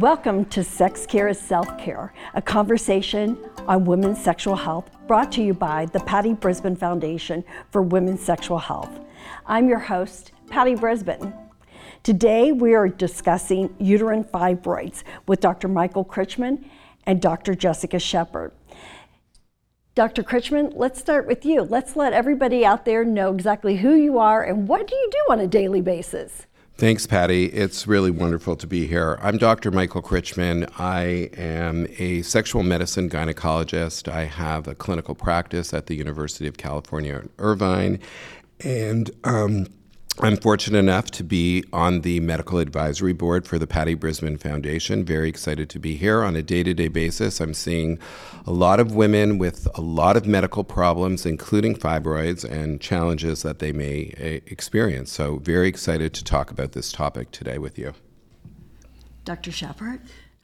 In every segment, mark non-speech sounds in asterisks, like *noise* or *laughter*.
Welcome to Sex Care is Self Care, a conversation on women's sexual health brought to you by the Patty Brisben Foundation for Women's Sexual Health. I'm your host, Patty Brisben. Today we are discussing uterine fibroids with Dr. Michael Krychman and Dr. Jessica Shepherd. Dr. Krychman, let's start with you. Let's let everybody out there know exactly who you are and what do you do on a daily basis? Thanks, Patty. It's really wonderful to be here. I'm Dr. Michael Krychman. I am a sexual medicine gynecologist. I have a clinical practice at the University of California, Irvine, and um, I'm fortunate enough to be on the medical advisory board for the Patty Brisben Foundation. Very excited to be here on a day to day basis. I'm seeing a lot of women with a lot of medical problems, including fibroids and challenges that they may uh, experience. So, very excited to talk about this topic today with you. Dr. Shepherd?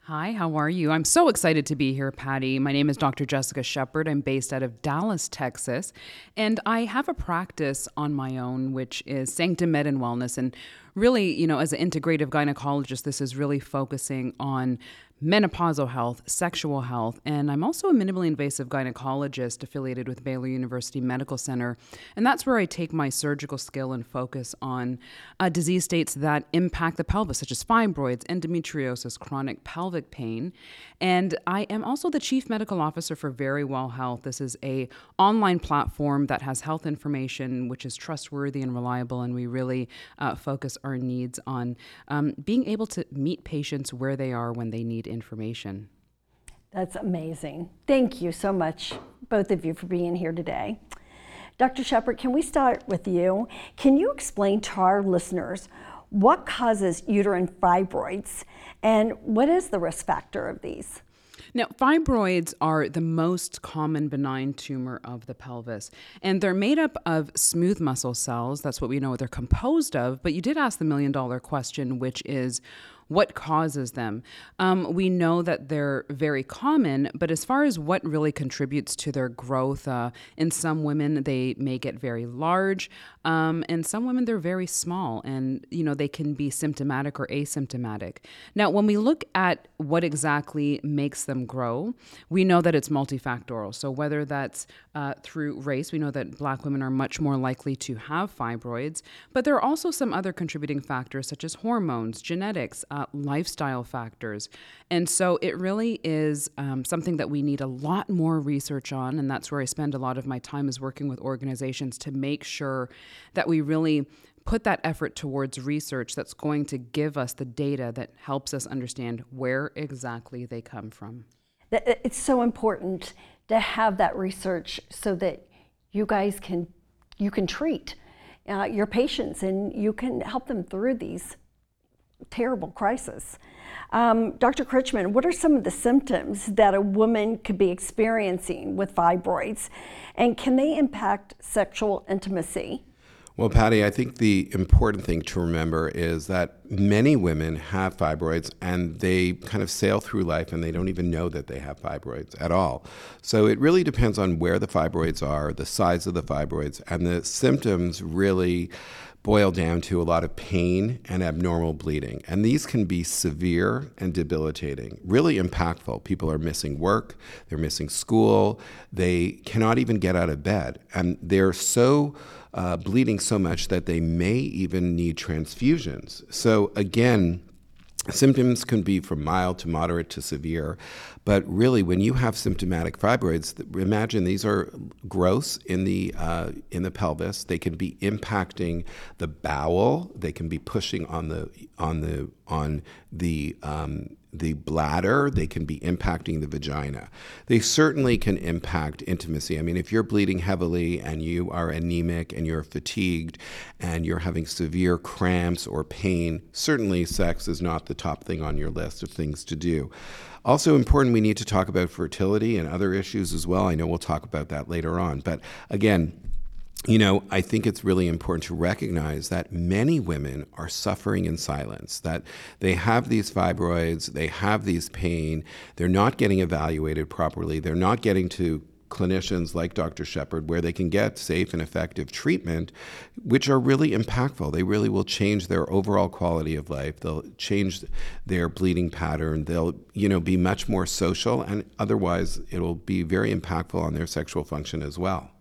Hi, how are you? I'm so excited to be here, Patty. My name is Dr. Jessica Shepherd. I'm based out of Dallas, Texas, and I have a practice on my own, which is Sanctum Med and Wellness. And really, you know, as an integrative gynecologist, this is really focusing on menopausal health, sexual health, and I'm also a minimally invasive gynecologist affiliated with Baylor University Medical Center. And that's where I take my surgical skill and focus on uh, disease states that impact the pelvis, such as fibroids, endometriosis, chronic pelvic pain. And I am also the chief medical officer for Verywell Health. This is a online platform that has health information which is trustworthy and reliable, and we really uh, focus our needs on um, being able to meet patients where they are when they need information. That's amazing. Thank you so much, both of you, for being here today. Dr. Shepherd, can we start with you? Can you explain to our listeners what causes uterine fibroids and what is the risk factor of these? Now, fibroids are the most common benign tumor of the pelvis, and they're made up of smooth muscle cells. That's what we know they're composed of. But you did ask the million dollar question, which is what causes them? Um, we know that they're very common, but as far as what really contributes to their growth, uh, in some women they may get very large, um, and some women they're very small, and you know they can be symptomatic or asymptomatic. Now, when we look at what exactly makes them grow, we know that it's multifactorial. So whether that's uh, through race, we know that Black women are much more likely to have fibroids, but there are also some other contributing factors such as hormones, genetics. Uh, lifestyle factors. And so it really is um, something that we need a lot more research on. And that's where I spend a lot of my time is working with organizations to make sure that we really put that effort towards research that's going to give us the data that helps us understand where exactly they come from. It's so important to have that research so that you guys can you can treat uh, your patients and you can help them through these terrible crisis. Um, Dr. Krychman, what are some of the symptoms that a woman could be experiencing with fibroids, and can they impact sexual intimacy? Well, Patty, I think the important thing to remember is that many women have fibroids and they kind of sail through life and they don't even know that they have fibroids at all. So it really depends on where the fibroids are, the size of the fibroids, and the symptoms really boil down to a lot of pain and abnormal bleeding. And these can be severe and debilitating, really impactful. People are missing work, they're missing school, they cannot even get out of bed. And they're so uh, bleeding so much that they may even need transfusions. So, again, Symptoms can be from mild to moderate to severe, but really, when you have symptomatic fibroids, imagine these are growths in the uh, in the pelvis. They can be impacting the bowel. They can be pushing on the on the on the um, the bladder, they can be impacting the vagina. They certainly can impact intimacy. I mean, if you're bleeding heavily and you are anemic and you're fatigued and you're having severe cramps or pain, certainly sex is not the top thing on your list of things to do. Also important, we need to talk about fertility and other issues as well. I know we'll talk about that later on. But again, you know, I think it's really important to recognize that many women are suffering in silence, that they have these fibroids, they have these pain, they're not getting evaluated properly, they're not getting to clinicians like Dr. Shepherd where they can get safe and effective treatment, which are really impactful. They really will change their overall quality of life. They'll change their bleeding pattern. They'll, you know, be much more social, and otherwise, it'll be very impactful on their sexual function as well.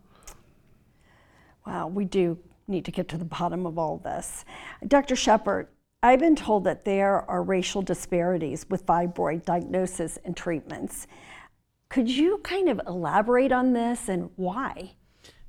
Wow, we do need to get to the bottom of all this. Dr. Shepherd, I've been told that there are racial disparities with fibroid diagnosis and treatments. Could you kind of elaborate on this and why?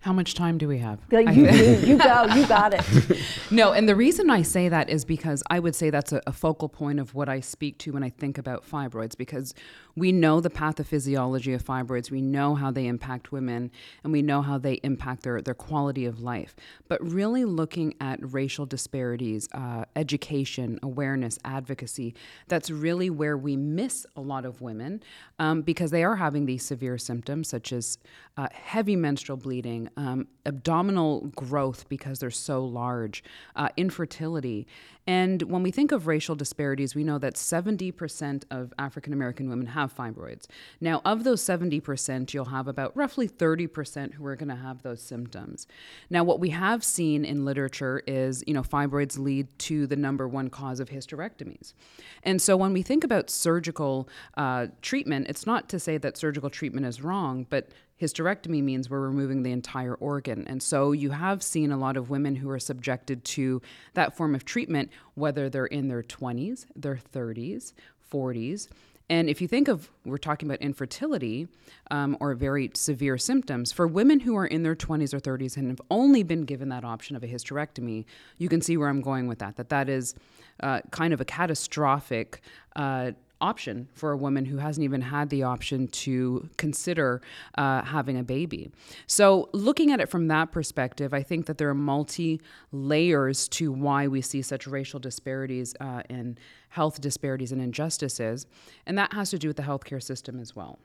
How much time do we have? You, you go, you got it. *laughs* no, and the reason I say that is because I would say that's a, a, focal point of what I speak to when I think about fibroids, because we know the pathophysiology of fibroids, we know how they impact women, and we know how they impact their, their quality of life. But really looking at racial disparities, uh, education, awareness, advocacy, that's really where we miss a lot of women um, because they are having these severe symptoms such as uh, heavy menstrual bleeding, um, abdominal growth because they're so large, uh, infertility. And when we think of racial disparities, we know that 70% of African American women have fibroids. Now, of those 70%, you'll have about roughly 30% who are going to have those symptoms. Now, what we have seen in literature is, you know, fibroids lead to the number one cause of hysterectomies. And so when we think about surgical uh, treatment, it's not to say that surgical treatment is wrong, but hysterectomy means we're removing the entire organ. And so you have seen a lot of women who are subjected to that form of treatment, whether they're in their 20s, their 30s, 40s. And if you think of, we're talking about infertility um, or very severe symptoms, for women who are in their 20s or 30s and have only been given that option of a hysterectomy, you can see where I'm going with that, that that is uh, kind of a catastrophic uh, option for a woman who hasn't even had the option to consider uh, having a baby. So, looking at it from that perspective, I think that there are multi layers to why we see such racial disparities uh, health disparities and injustices. And that has to do with the healthcare system as well.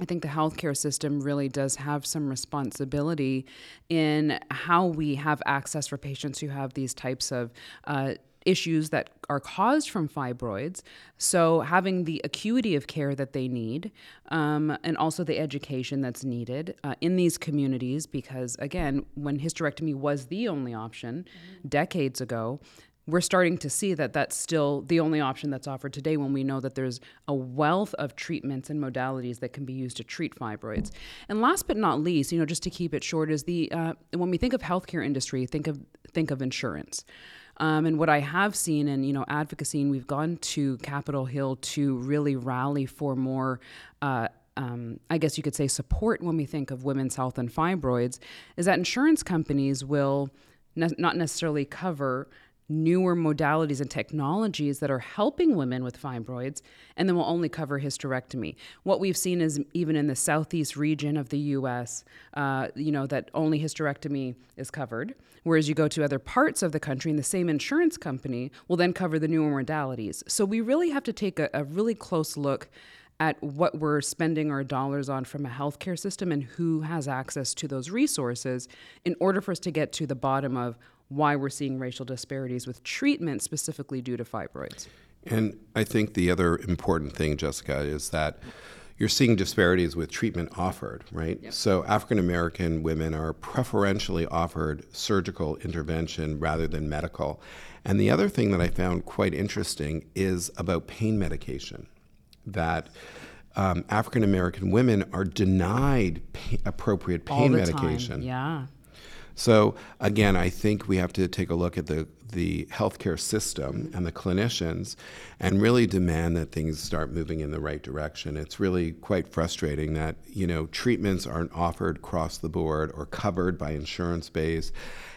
I think the healthcare system really does have some responsibility in how we have access for patients who have these types of uh, issues that are caused from fibroids. So, having the acuity of care that they need um, and also the education that's needed uh, in these communities, because again, when hysterectomy was the only option mm-hmm. decades ago, we're starting to see that that's still the only option that's offered today when we know that there's a wealth of treatments and modalities that can be used to treat fibroids. And last but not least, you know, just to keep it short, is the uh, when we think of healthcare industry, think of think of insurance. Um, and what I have seen in you know advocacy, and we've gone to Capitol Hill to really rally for more. Uh, um, I guess you could say support when we think of women's health and fibroids, is that insurance companies will ne- not necessarily cover newer modalities and technologies that are helping women with fibroids, and then we'll only cover hysterectomy. What we've seen is even in the southeast region of the U.S., uh, you know, that only hysterectomy is covered, whereas you go to other parts of the country, and the same insurance company will then cover the newer modalities. So we really have to take a, a really close look at what we're spending our dollars on from a healthcare system and who has access to those resources in order for us to get to the bottom of why we're seeing racial disparities with treatment specifically due to fibroids. And I think the other important thing, Jessica, is that you're seeing disparities with treatment offered, right? Yep. So African American women are preferentially offered surgical intervention rather than medical. And the other thing that I found quite interesting is about pain medication, that um, African American women are denied pa- appropriate pain medication. Time. Yeah. So again, I think we have to take a look at the the healthcare system and the clinicians and really demand that things start moving in the right direction. It's really quite frustrating that, you know, treatments aren't offered across the board or covered by insurance base.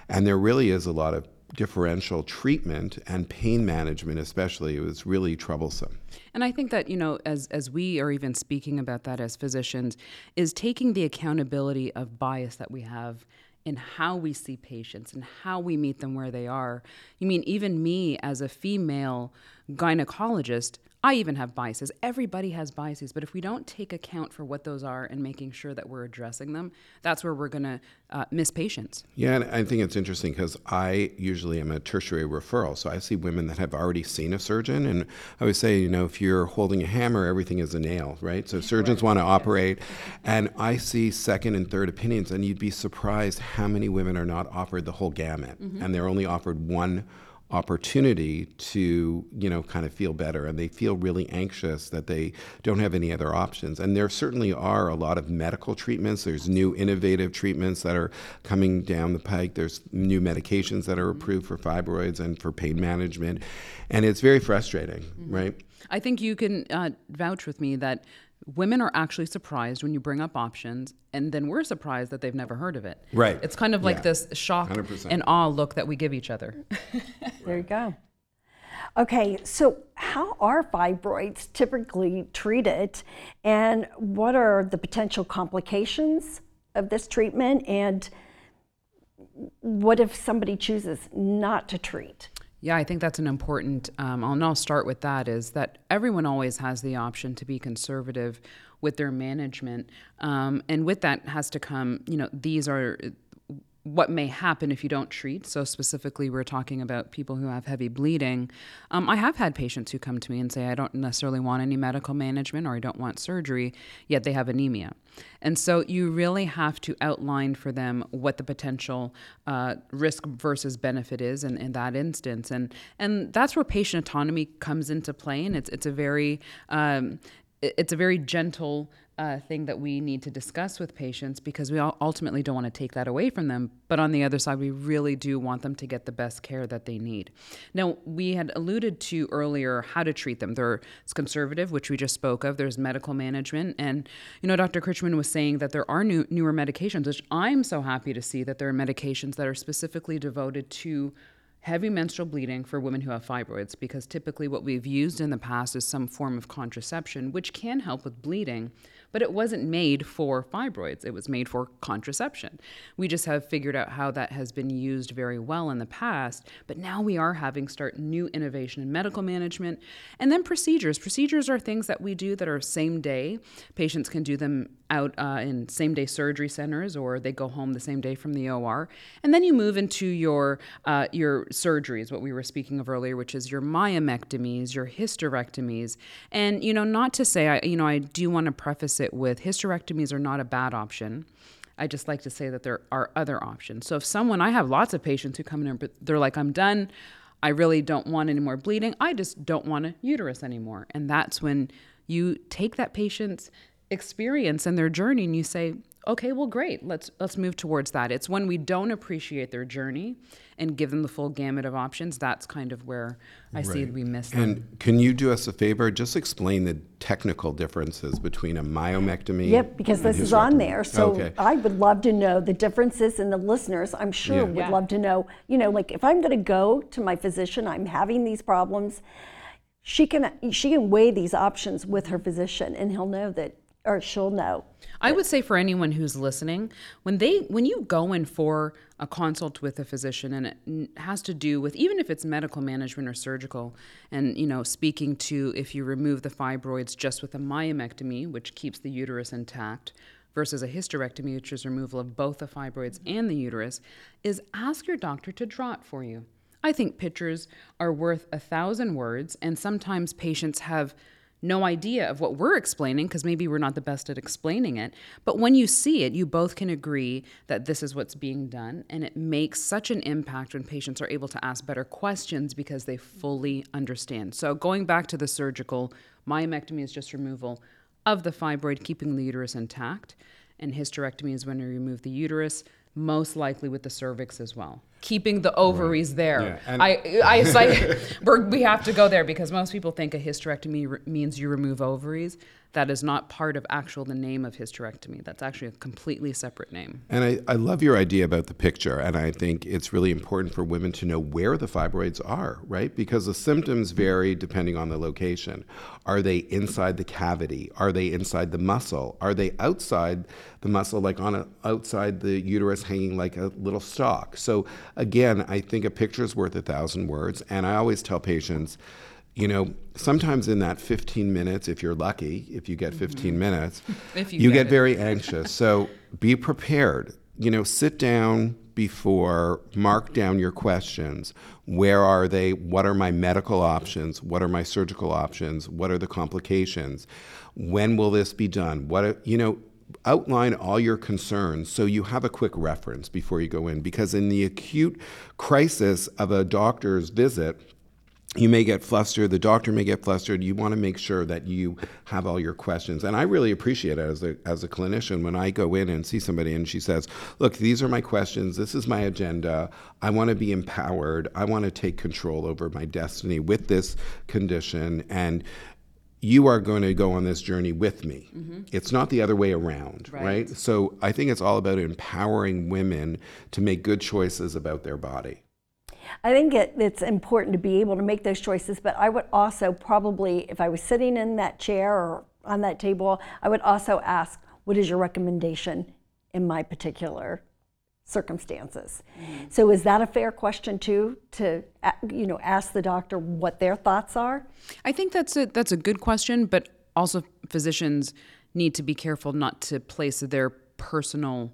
And there really is a lot of differential treatment and pain management especially it was really troublesome and i think that you know as as we are even speaking about that as physicians is taking the accountability of bias that we have in how we see patients and how we meet them where they are. You mean even me as a female gynecologist, I even have biases. Everybody has biases, but if we don't take account for what those are and making sure that we're addressing them, that's where we're going to uh, miss patients. Yeah, and I think it's interesting because I usually am a tertiary referral, so I see women that have already seen a surgeon, and I always say, you know, if you're holding a hammer, everything is a nail, right? So surgeons want to operate, and I see second and third opinions, and you'd be surprised how many women are not offered the whole gamut, mm-hmm. and they're only offered one opportunity to you know kind of feel better. And they feel really anxious that they don't have any other options. And there certainly are a lot of medical treatments. There's new innovative treatments that are coming down the pike. There's new medications that are approved for fibroids and for pain management. And it's very frustrating mm-hmm. right? I think you can uh, vouch with me that women are actually surprised when you bring up options and then we're surprised that they've never heard of it. Right. It's kind of like yeah. this shock 100%. and awe look that we give each other. *laughs* There you *laughs* go. Okay so how are fibroids typically treated and what are the potential complications of this treatment and what if somebody chooses not to treat yeah, I think that's an important, um, and I'll start with that, is that everyone always has the option to be conservative with their management. Um, and with that has to come, you know, these are what may happen if you don't treat. So, specifically, we're talking about people who have heavy bleeding. Um, I have had patients who come to me and say, I don't necessarily want any medical management or I don't want surgery, yet they have anemia. And so, you really have to outline for them what the potential uh, risk versus benefit is in, in that instance. And, and that's where patient autonomy comes into play. And it's, it's a very um, it's a very gentle uh, thing that we need to discuss with patients because we ultimately don't want to take that away from them. But on the other side, we really do want them to get the best care that they need. Now, we had alluded to earlier how to treat them. There's conservative, which we just spoke of. There's medical management, and you know, Dr. Krychman was saying that there are new newer medications, which I'm so happy to see that there are medications that are specifically devoted to heavy menstrual bleeding for women who have fibroids because typically what we've used in the past is some form of contraception, which can help with bleeding, but it wasn't made for fibroids. It was made for contraception. We just have figured out how that has been used very well in the past, but now we are having start new innovation in medical management and then procedures. Procedures are things that we do that are same day. Patients can do them out uh, in same day surgery centers or they go home the same day from the OR. And then you move into your uh, your surgeries, what we were speaking of earlier, which is your myomectomies, your hysterectomies. And you know, not to say I you know I do want to preface it with hysterectomies are not a bad option. I just like to say that there are other options. So if someone, I have lots of patients who come in but they're like, I'm done. I really don't want any more bleeding. I just don't want a uterus anymore. And that's when you take that patient's experience and their journey and you say, okay, well great, let's let's move towards that. It's when we don't appreciate their journey and give them the full gamut of options, that's kind of where I right. see we miss them. And can you do us a favor? Just explain the technical differences between a myomectomy. Yep, because this is on there. So okay. I would love to know the differences, and the listeners, I'm sure, yeah. would yeah. love to know. You know, like if I'm going to go to my physician, I'm having these problems. She can she can weigh these options with her physician, and he'll know that or she'll know. I would say for anyone who's listening, when they when you go in for a consult with a physician and it has to do with even if it's medical management or surgical and you know speaking to if you remove the fibroids just with a myomectomy which keeps the uterus intact versus a hysterectomy which is removal of both the fibroids and the uterus is ask your doctor to draw it for you. I think pictures are worth a thousand words and sometimes patients have no idea of what we're explaining because maybe we're not the best at explaining it. But when you see it, you both can agree that this is what's being done. And it makes such an impact when patients are able to ask better questions because they fully understand. So, going back to the surgical, myomectomy is just removal of the fibroid, keeping the uterus intact. And hysterectomy is when you remove the uterus, most likely with the cervix as well keeping the ovaries right. there. Yeah. I, I, like, *laughs* *laughs* we have to go there because most people think a hysterectomy re- means you remove ovaries. That is not part of actual the name of hysterectomy. That's actually a completely separate name. And I, I love your idea about the picture. And I think it's really important for women to know where the fibroids are, right? Because the symptoms vary depending on the location. Are they inside the cavity? Are they inside the muscle? Are they outside the muscle, like on a, outside the uterus, hanging like a little stalk? So again, I think a picture is worth a thousand words. And I always tell patients, you know, sometimes in that 15 minutes, if you're lucky, if you get 15 mm-hmm. minutes, *laughs* If you you get get very *laughs* anxious. So be prepared. You know, sit down before, mark down your questions. Where are they? What are my medical options? What are my surgical options? What are the complications? When will this be done? What, are- you know, outline all your concerns so you have a quick reference before you go in. Because in the acute crisis of a doctor's visit, you may get flustered, the doctor may get flustered. You want to make sure that you have all your questions. And I really appreciate it as a, as a clinician when I go in and see somebody and she says, Look, these are my questions. This is my agenda. I want to be empowered. I want to take control over my destiny with this condition. And you are going to go on this journey with me. Mm-hmm. It's not the other way around, Right. right? So I think it's all about empowering women to make good choices about their body. I think it, it's important to be able to make those choices, but I would also probably, if I was sitting in that chair or on that table, I would also ask, what is your recommendation in my particular circumstances? Mm-hmm. So is that a fair question too, to, you know, ask the doctor what their thoughts are? I think that's a that's a good question, but also physicians need to be careful not to place their personal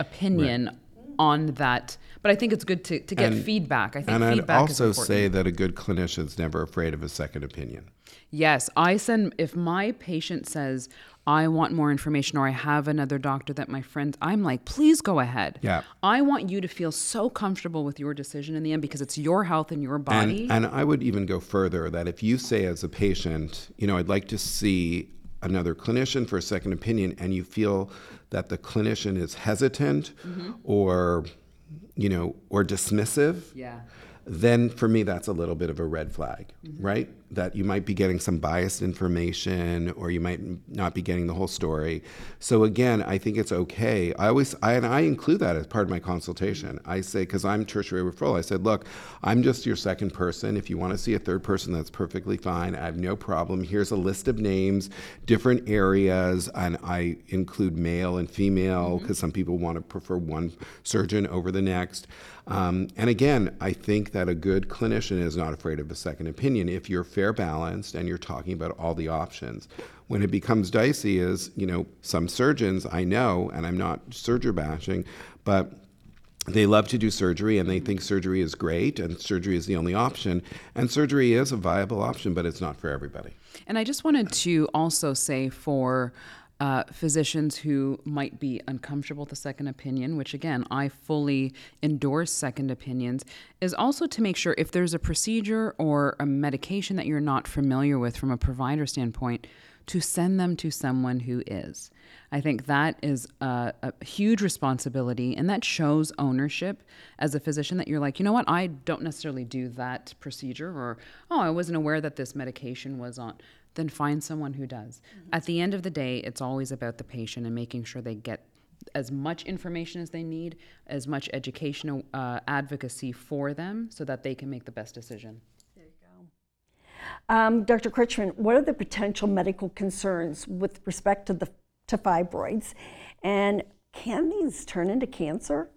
opinion on that. But I think it's good to, to get And- feedback. I think And I'd feedback is also say that a good clinician is never afraid of a second opinion. Yes, I send if my patient says I want more information or I have another doctor that my friends I'm like, please go ahead. Yeah. I want you to feel so comfortable with your decision in the end because it's your health and your body. And, and I would even go further that if you say as a patient, you know, I'd like to see another clinician for a second opinion, and you feel that the clinician is hesitant Mm-hmm. or, you know, or dismissive, yeah. then for me that's a little bit of a red flag, Mm-hmm. right? That you might be getting some biased information or you might not be getting the whole story. So again, I think it's okay. I always I and I include that as part of my consultation. I say because I'm tertiary referral, I said, look, I'm just your second person. If you want to see a third person, that's perfectly fine. I have no problem. Here's a list of names, different areas, and I include male and female because some people want to prefer one surgeon over the next. Um, and again, I think that a good clinician is not afraid of a second opinion if you're fair balanced and you're talking about all the options. When it becomes dicey, is you know some surgeons I know, and I'm not surgery bashing, but they love to do surgery and they think surgery is great and surgery is the only option. And surgery is a viable option, but it's not for everybody. And I just wanted to also say for uh, physicians who might be uncomfortable with a second opinion, which again, I fully endorse second opinions, is also to make sure if there's a procedure or a medication that you're not familiar with from a provider standpoint, to send them to someone who is. I think that is a, a huge responsibility, and that shows ownership as a physician that you're like, you know what, I don't necessarily do that procedure, or oh, I wasn't aware that this medication was on. Then find someone who does. At the end of the day, it's always about the patient and making sure they get as much information as they need, as much educational uh, advocacy for them, so that they can make the best decision. Um, Dr. Krychman, what are the potential medical concerns with respect to the to fibroids, and can these turn into cancer?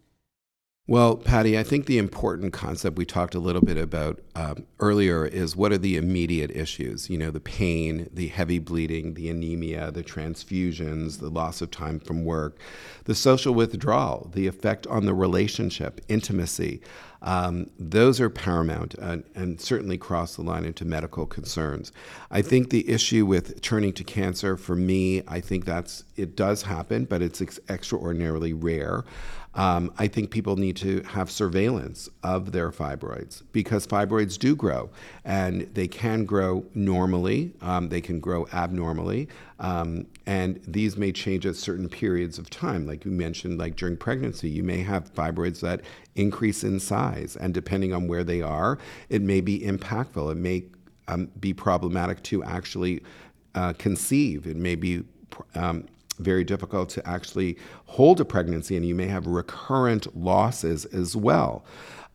Well, Patty, I think the important concept we talked a little bit about um, earlier is what are the immediate issues? You know, the pain, the heavy bleeding, the anemia, the transfusions, the loss of time from work, the social withdrawal, the effect on the relationship, intimacy. Um, those are paramount and, and certainly cross the line into medical concerns. I think the issue with turning to cancer, for me, I think that's it does happen, but it's ex- extraordinarily rare. Um, I think people need to have surveillance of their fibroids because fibroids do grow and they can grow normally, um, they can grow abnormally, um, and these may change at certain periods of time. Like you mentioned, like during pregnancy, you may have fibroids that increase in size, and depending on where they are, it may be impactful. It may um, be problematic to actually uh, conceive. It may be um, very difficult to actually hold a pregnancy, and you may have recurrent losses as well.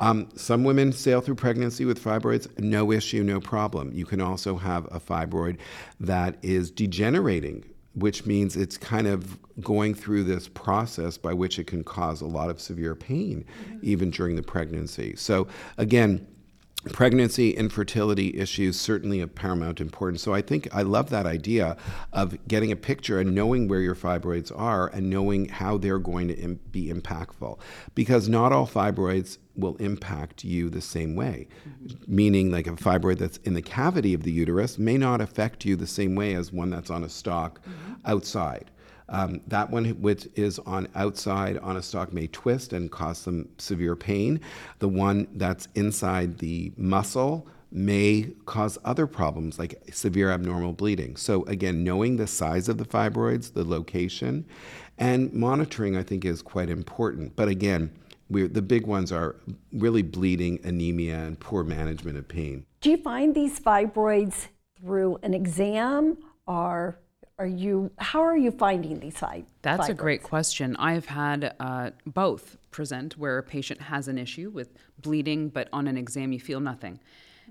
Um, some women sail through pregnancy with fibroids, no issue, no problem. You can also have a fibroid that is degenerating, which means it's kind of going through this process by which it can cause a lot of severe pain, even during the pregnancy. So, again, pregnancy, infertility issues certainly of paramount importance. So I think I love that idea of getting a picture and knowing where your fibroids are and knowing how they're going to Im- be impactful. Because not all fibroids will impact you the same way. Mm-hmm. Meaning, like a fibroid that's in the cavity of the uterus may not affect you the same way as one that's on a stalk mm-hmm. outside. Um, that one, which is on outside on a stalk, may twist and cause some severe pain. The one that's inside the muscle may cause other problems like severe abnormal bleeding. So, again, knowing the size of the fibroids, the location, and monitoring, I think, is quite important. But again, the big ones are really bleeding, anemia, and poor management of pain. Do you find these fibroids through an exam or are you how are you finding these fibroids? That's a great question. I've had uh, both present where a patient has an issue with bleeding, but on an exam you feel nothing,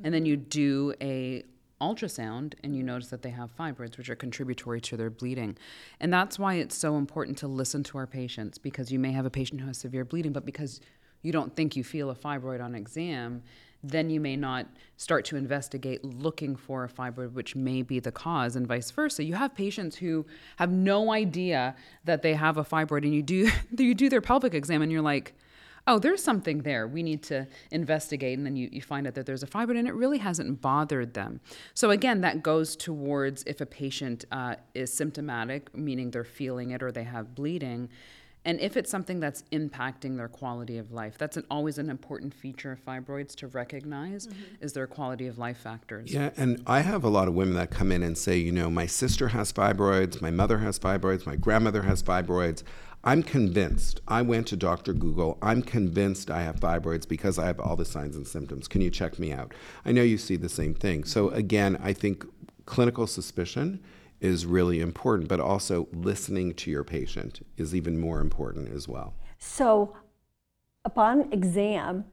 and then you do a ultrasound and you notice that they have fibroids, which are contributory to their bleeding. And that's why it's so important to listen to our patients because you may have a patient who has severe bleeding, but because you don't think you feel a fibroid on exam, then you may not start to investigate looking for a fibroid, which may be the cause, and vice versa. You have patients who have no idea that they have a fibroid, and you do *laughs* you do their pelvic exam, and you're like, oh, there's something there. We need to investigate. And then you, you find out that there's a fibroid and it really hasn't bothered them. So, again, that goes towards if a patient uh, is symptomatic, meaning they're feeling it or they have bleeding. And if it's something that's impacting their quality of life, that's an, always an important feature of fibroids to recognize mm-hmm. is their quality of life factors. Yeah, and I have a lot of women that come in and say, you know, my sister has fibroids, my mother has fibroids, my grandmother has fibroids. I'm convinced. I went to Dr. Google. I'm convinced I have fibroids because I have all the signs and symptoms. Can you check me out? I know you see the same thing. So, again, I think clinical suspicion is really important, but also listening to your patient is even more important as well. So, upon exam,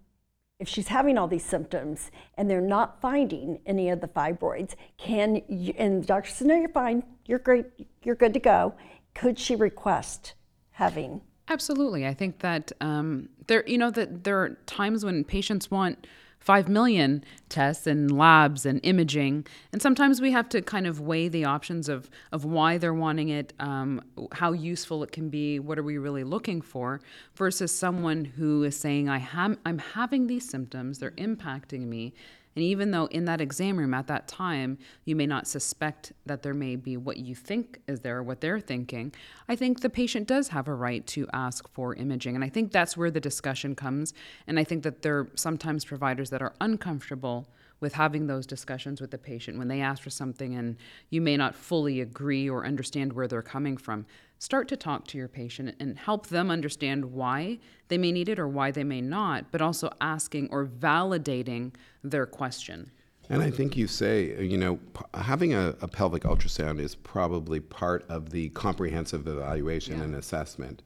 if she's having all these symptoms and they're not finding any of the fibroids, can you, and the doctor says, no, you're fine, you're great, you're good to go. Could she request having. Absolutely, I think that um, there, you know, that there are times when patients want five million tests and labs and imaging, and sometimes we have to kind of weigh the options of of why they're wanting it, um, how useful it can be, what are we really looking for, versus someone who is saying, I am, I'm having these symptoms, they're impacting me and even though in that exam room at that time, you may not suspect that there may be what you think is there, what they're thinking, I think the patient does have a right to ask for imaging. And I think that's where the discussion comes. And I think that there are sometimes providers that are uncomfortable with having those discussions with the patient when they ask for something and you may not fully agree or understand where they're coming from start to talk to your patient and help them understand why they may need it or why they may not, but also asking or validating their question. And I think you say, you know, having a, a pelvic ultrasound is probably part of the comprehensive evaluation yeah. and assessment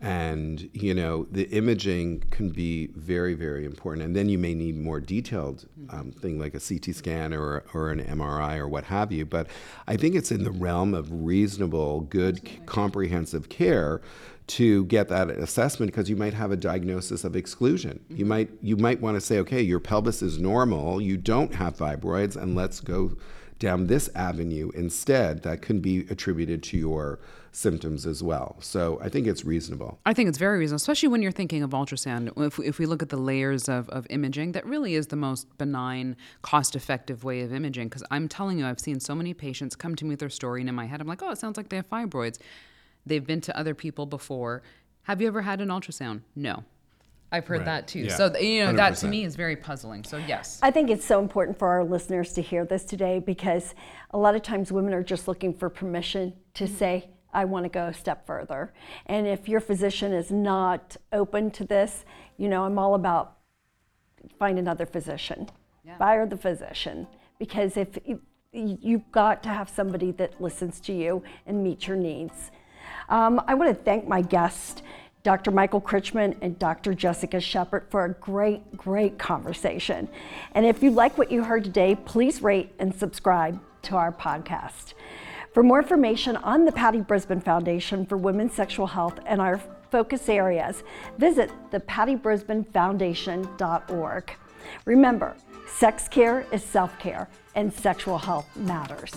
and you know the imaging can be very very important. And then you may need more detailed um, thing like a ct scan or, or an mri or what have you. But i think it's in the realm of reasonable good c- comprehensive care to get that assessment because you might have a diagnosis of exclusion. Mm-hmm. You might you might want to say, okay, your pelvis is normal, you don't have fibroids, and let's go down this avenue instead. That can be attributed to your symptoms as well. So I think it's reasonable. I think it's very reasonable, especially when you're thinking of ultrasound. If, if we look at the layers of, of imaging, that really is the most benign, cost effective way of imaging. Because I'm telling you, I've seen so many patients come to me with their story, and in my head, I'm like, oh, it sounds like they have fibroids. They've been to other people before. Have you ever had an ultrasound? No. I've heard right. that too. Yeah. So you know 100%. that to me is very puzzling. So yes. I think it's so important for our listeners to hear this today because a lot of times women are just looking for permission to mm-hmm. say I want to go a step further. And if your physician is not open to this, you know, I'm all about find another physician. Yeah. Fire the physician because if you, you've got to have somebody that listens to you and meets your needs. Um, I want to thank my guest. Dr. Michael Krychman and Dr. Jessica Shepherd for a great, great conversation. And if you like what you heard today, please rate and subscribe to our podcast. For more information on the Patty Brisben Foundation for Women's Sexual Health and our focus areas, visit the pattybrisbenfoundation.org. Remember, Sex care is self care, and sexual health matters.